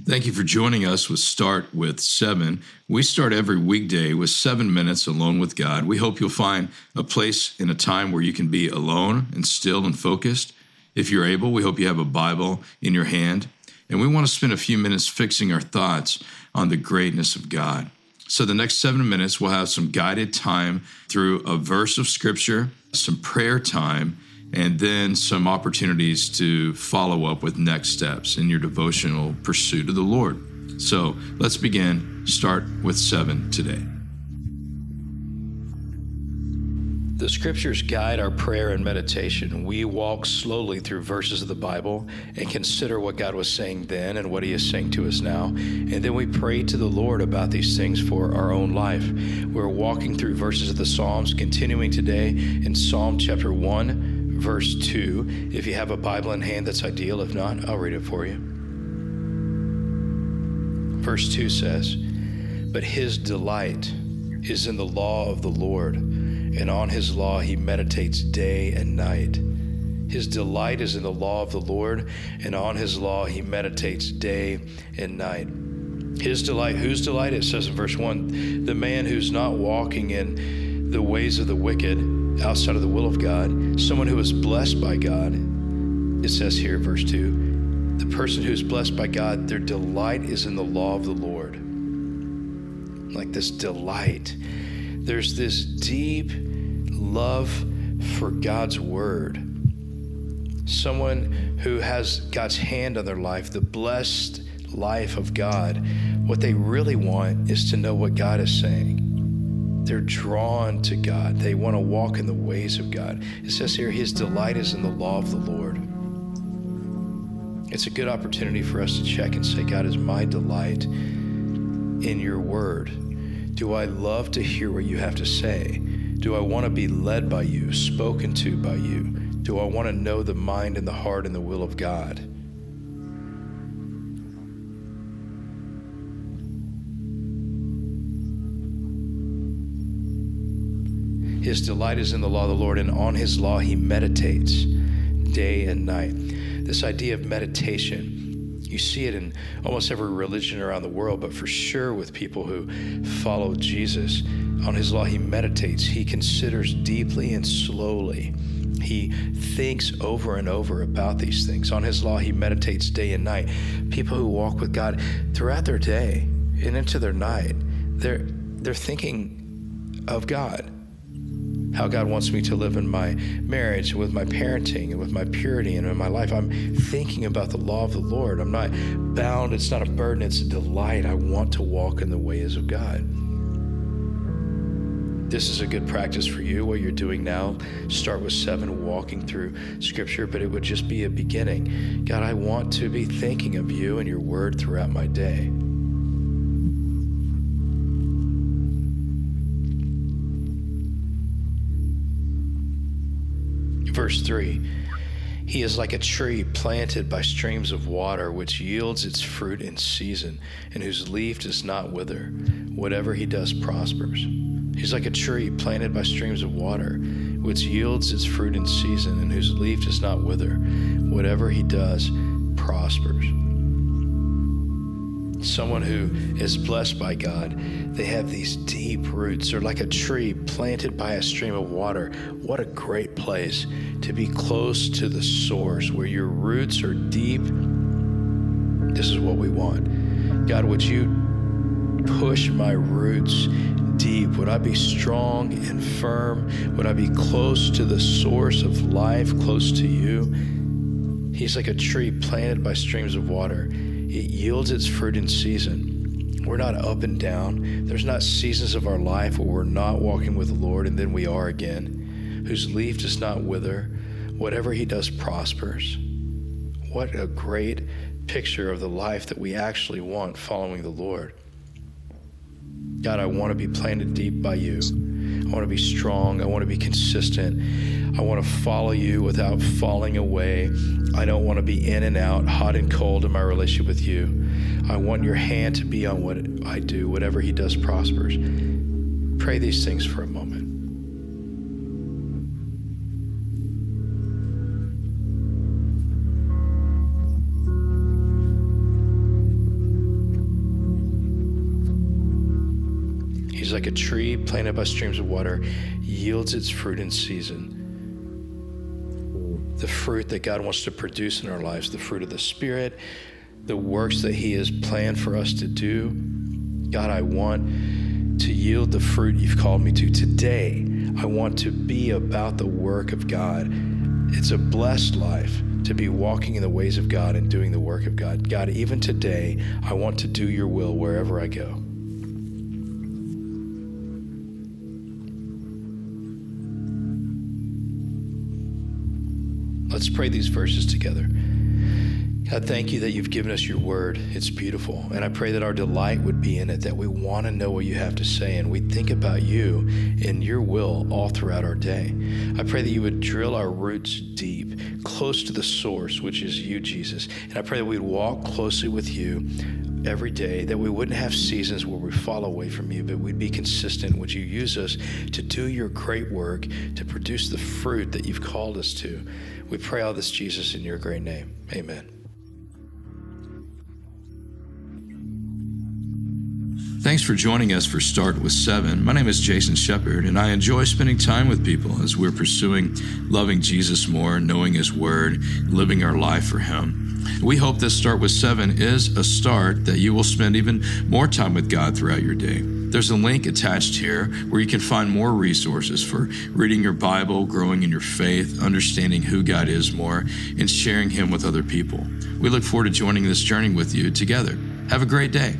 Thank you for joining us with Start with Seven. We start every weekday with seven minutes alone with God. We hope you'll find a place in a time where you can be alone and still and focused. If you're able, we hope you have a Bible in your hand. And we want to spend a few minutes fixing our thoughts on the greatness of God. So, the next seven minutes, we'll have some guided time through a verse of Scripture, some prayer time, and then some opportunities to follow up with next steps in your devotional pursuit of the Lord. So let's begin. Start with seven today. The scriptures guide our prayer and meditation. We walk slowly through verses of the Bible and consider what God was saying then and what He is saying to us now. And then we pray to the Lord about these things for our own life. We're walking through verses of the Psalms, continuing today in Psalm chapter 1 verse 2. If you have a Bible in hand, that's ideal. If not, I'll read it for you. Verse 2 says, But his delight is in the law of the Lord, and on his law he meditates day and night. His delight is in the law of the Lord, and on his law he meditates day and night. His delight, whose delight? It says in verse 1 the man who's not walking in the ways of the wicked outside of the will of God, someone who is blessed by God. It says here, verse 2 the person who is blessed by God, their delight is in the law of the Lord. Like this delight. There's this deep love for God's word. Someone who has God's hand on their life, the blessed life of God, what they really want is to know what God is saying they're drawn to God. They want to walk in the ways of God. It says here, His delight is in the law of the Lord. It's a good opportunity for us to check and say, God, is my delight in your word? Do I love to hear what you have to say? Do I want to be led by you, spoken to by you? Do I want to know the mind and the heart and the will of God? His delight is in the law of the Lord, and on his law he meditates day and night. This idea of meditation, you see it in almost every religion around the world, but for sure with people who follow Jesus. On his law he meditates, he considers deeply and slowly. He thinks over and over about these things. On his law, he meditates day and night. People who walk with God throughout their day and into their night, they're, they're thinking of God how God wants me to live in my marriage, with my parenting, and with my purity, and in my life. I'm thinking about the law of the Lord. I'm not bound, it's not a burden, it's a delight. I want to walk in the ways of God. This is a good practice for you. What you're doing now, start with seven, walking through scripture, but it would just be a beginning. God, I want to be thinking of you and your word throughout my day. Verse 3 He is like a tree planted by streams of water, which yields its fruit in season, and whose leaf does not wither. Whatever he does prospers. He's like a tree planted by streams of water, which yields its fruit in season, and whose leaf does not wither. Whatever he does prospers someone who is blessed by God, they have these deep roots. They're like a tree planted by a stream of water. What a great place to be close to the source where your roots are deep. This is what we want. God, would you push my roots deep? Would I be strong and firm? Would I be close to the source of life, close to you? He's like a tree planted by streams of water it yields its fruit in season. We're not up and down. There's not seasons of our life where we're not walking with the Lord and then we are again, whose leaf does not wither. Whatever he does prospers. What a great picture of the life that we actually want following the Lord. God, I want to be planted deep by you. I want to be strong. I want to be consistent. I want to follow you without falling away. I don't want to be in and out, hot and cold in my relationship with you. I want your hand to be on what I do, whatever he does prospers. Pray these things for a moment. He's like a tree planted by streams of water, yields its fruit in season the fruit that God wants to produce in our lives, the fruit of the Spirit, the works that He has planned for us to do. God, I want to yield the fruit you've called me to. Today, I want to be about the work of God. It's a blessed life to be walking in the ways of God and doing the work of God. God, even today, I want to do your will wherever I go. Let's pray these verses together. God, thank you that you've given us your word. It's beautiful. And I pray that our delight would be in it, that we want to know what you have to say, and we think about you and your will all throughout our day. I pray that you would drill our roots deep, close to the source, which is you, Jesus. And I pray that we'd walk closely with you every day, that we wouldn't have seasons where we fall away from you, but we'd be consistent. Would you use us to do your great work, to produce the fruit that you've called us to? We pray all this, Jesus, in your great name. Amen. Thanks for joining us for Start with Seven. My name is Jason Shepard, and I enjoy spending time with people as we're pursuing loving Jesus more, knowing His Word, living our life for Him. We hope this Start with Seven is a start that you will spend even more time with God throughout your day. There's a link attached here where you can find more resources for reading your Bible, growing in your faith, understanding who God is more, and sharing Him with other people. We look forward to joining this journey with you together. Have a great day.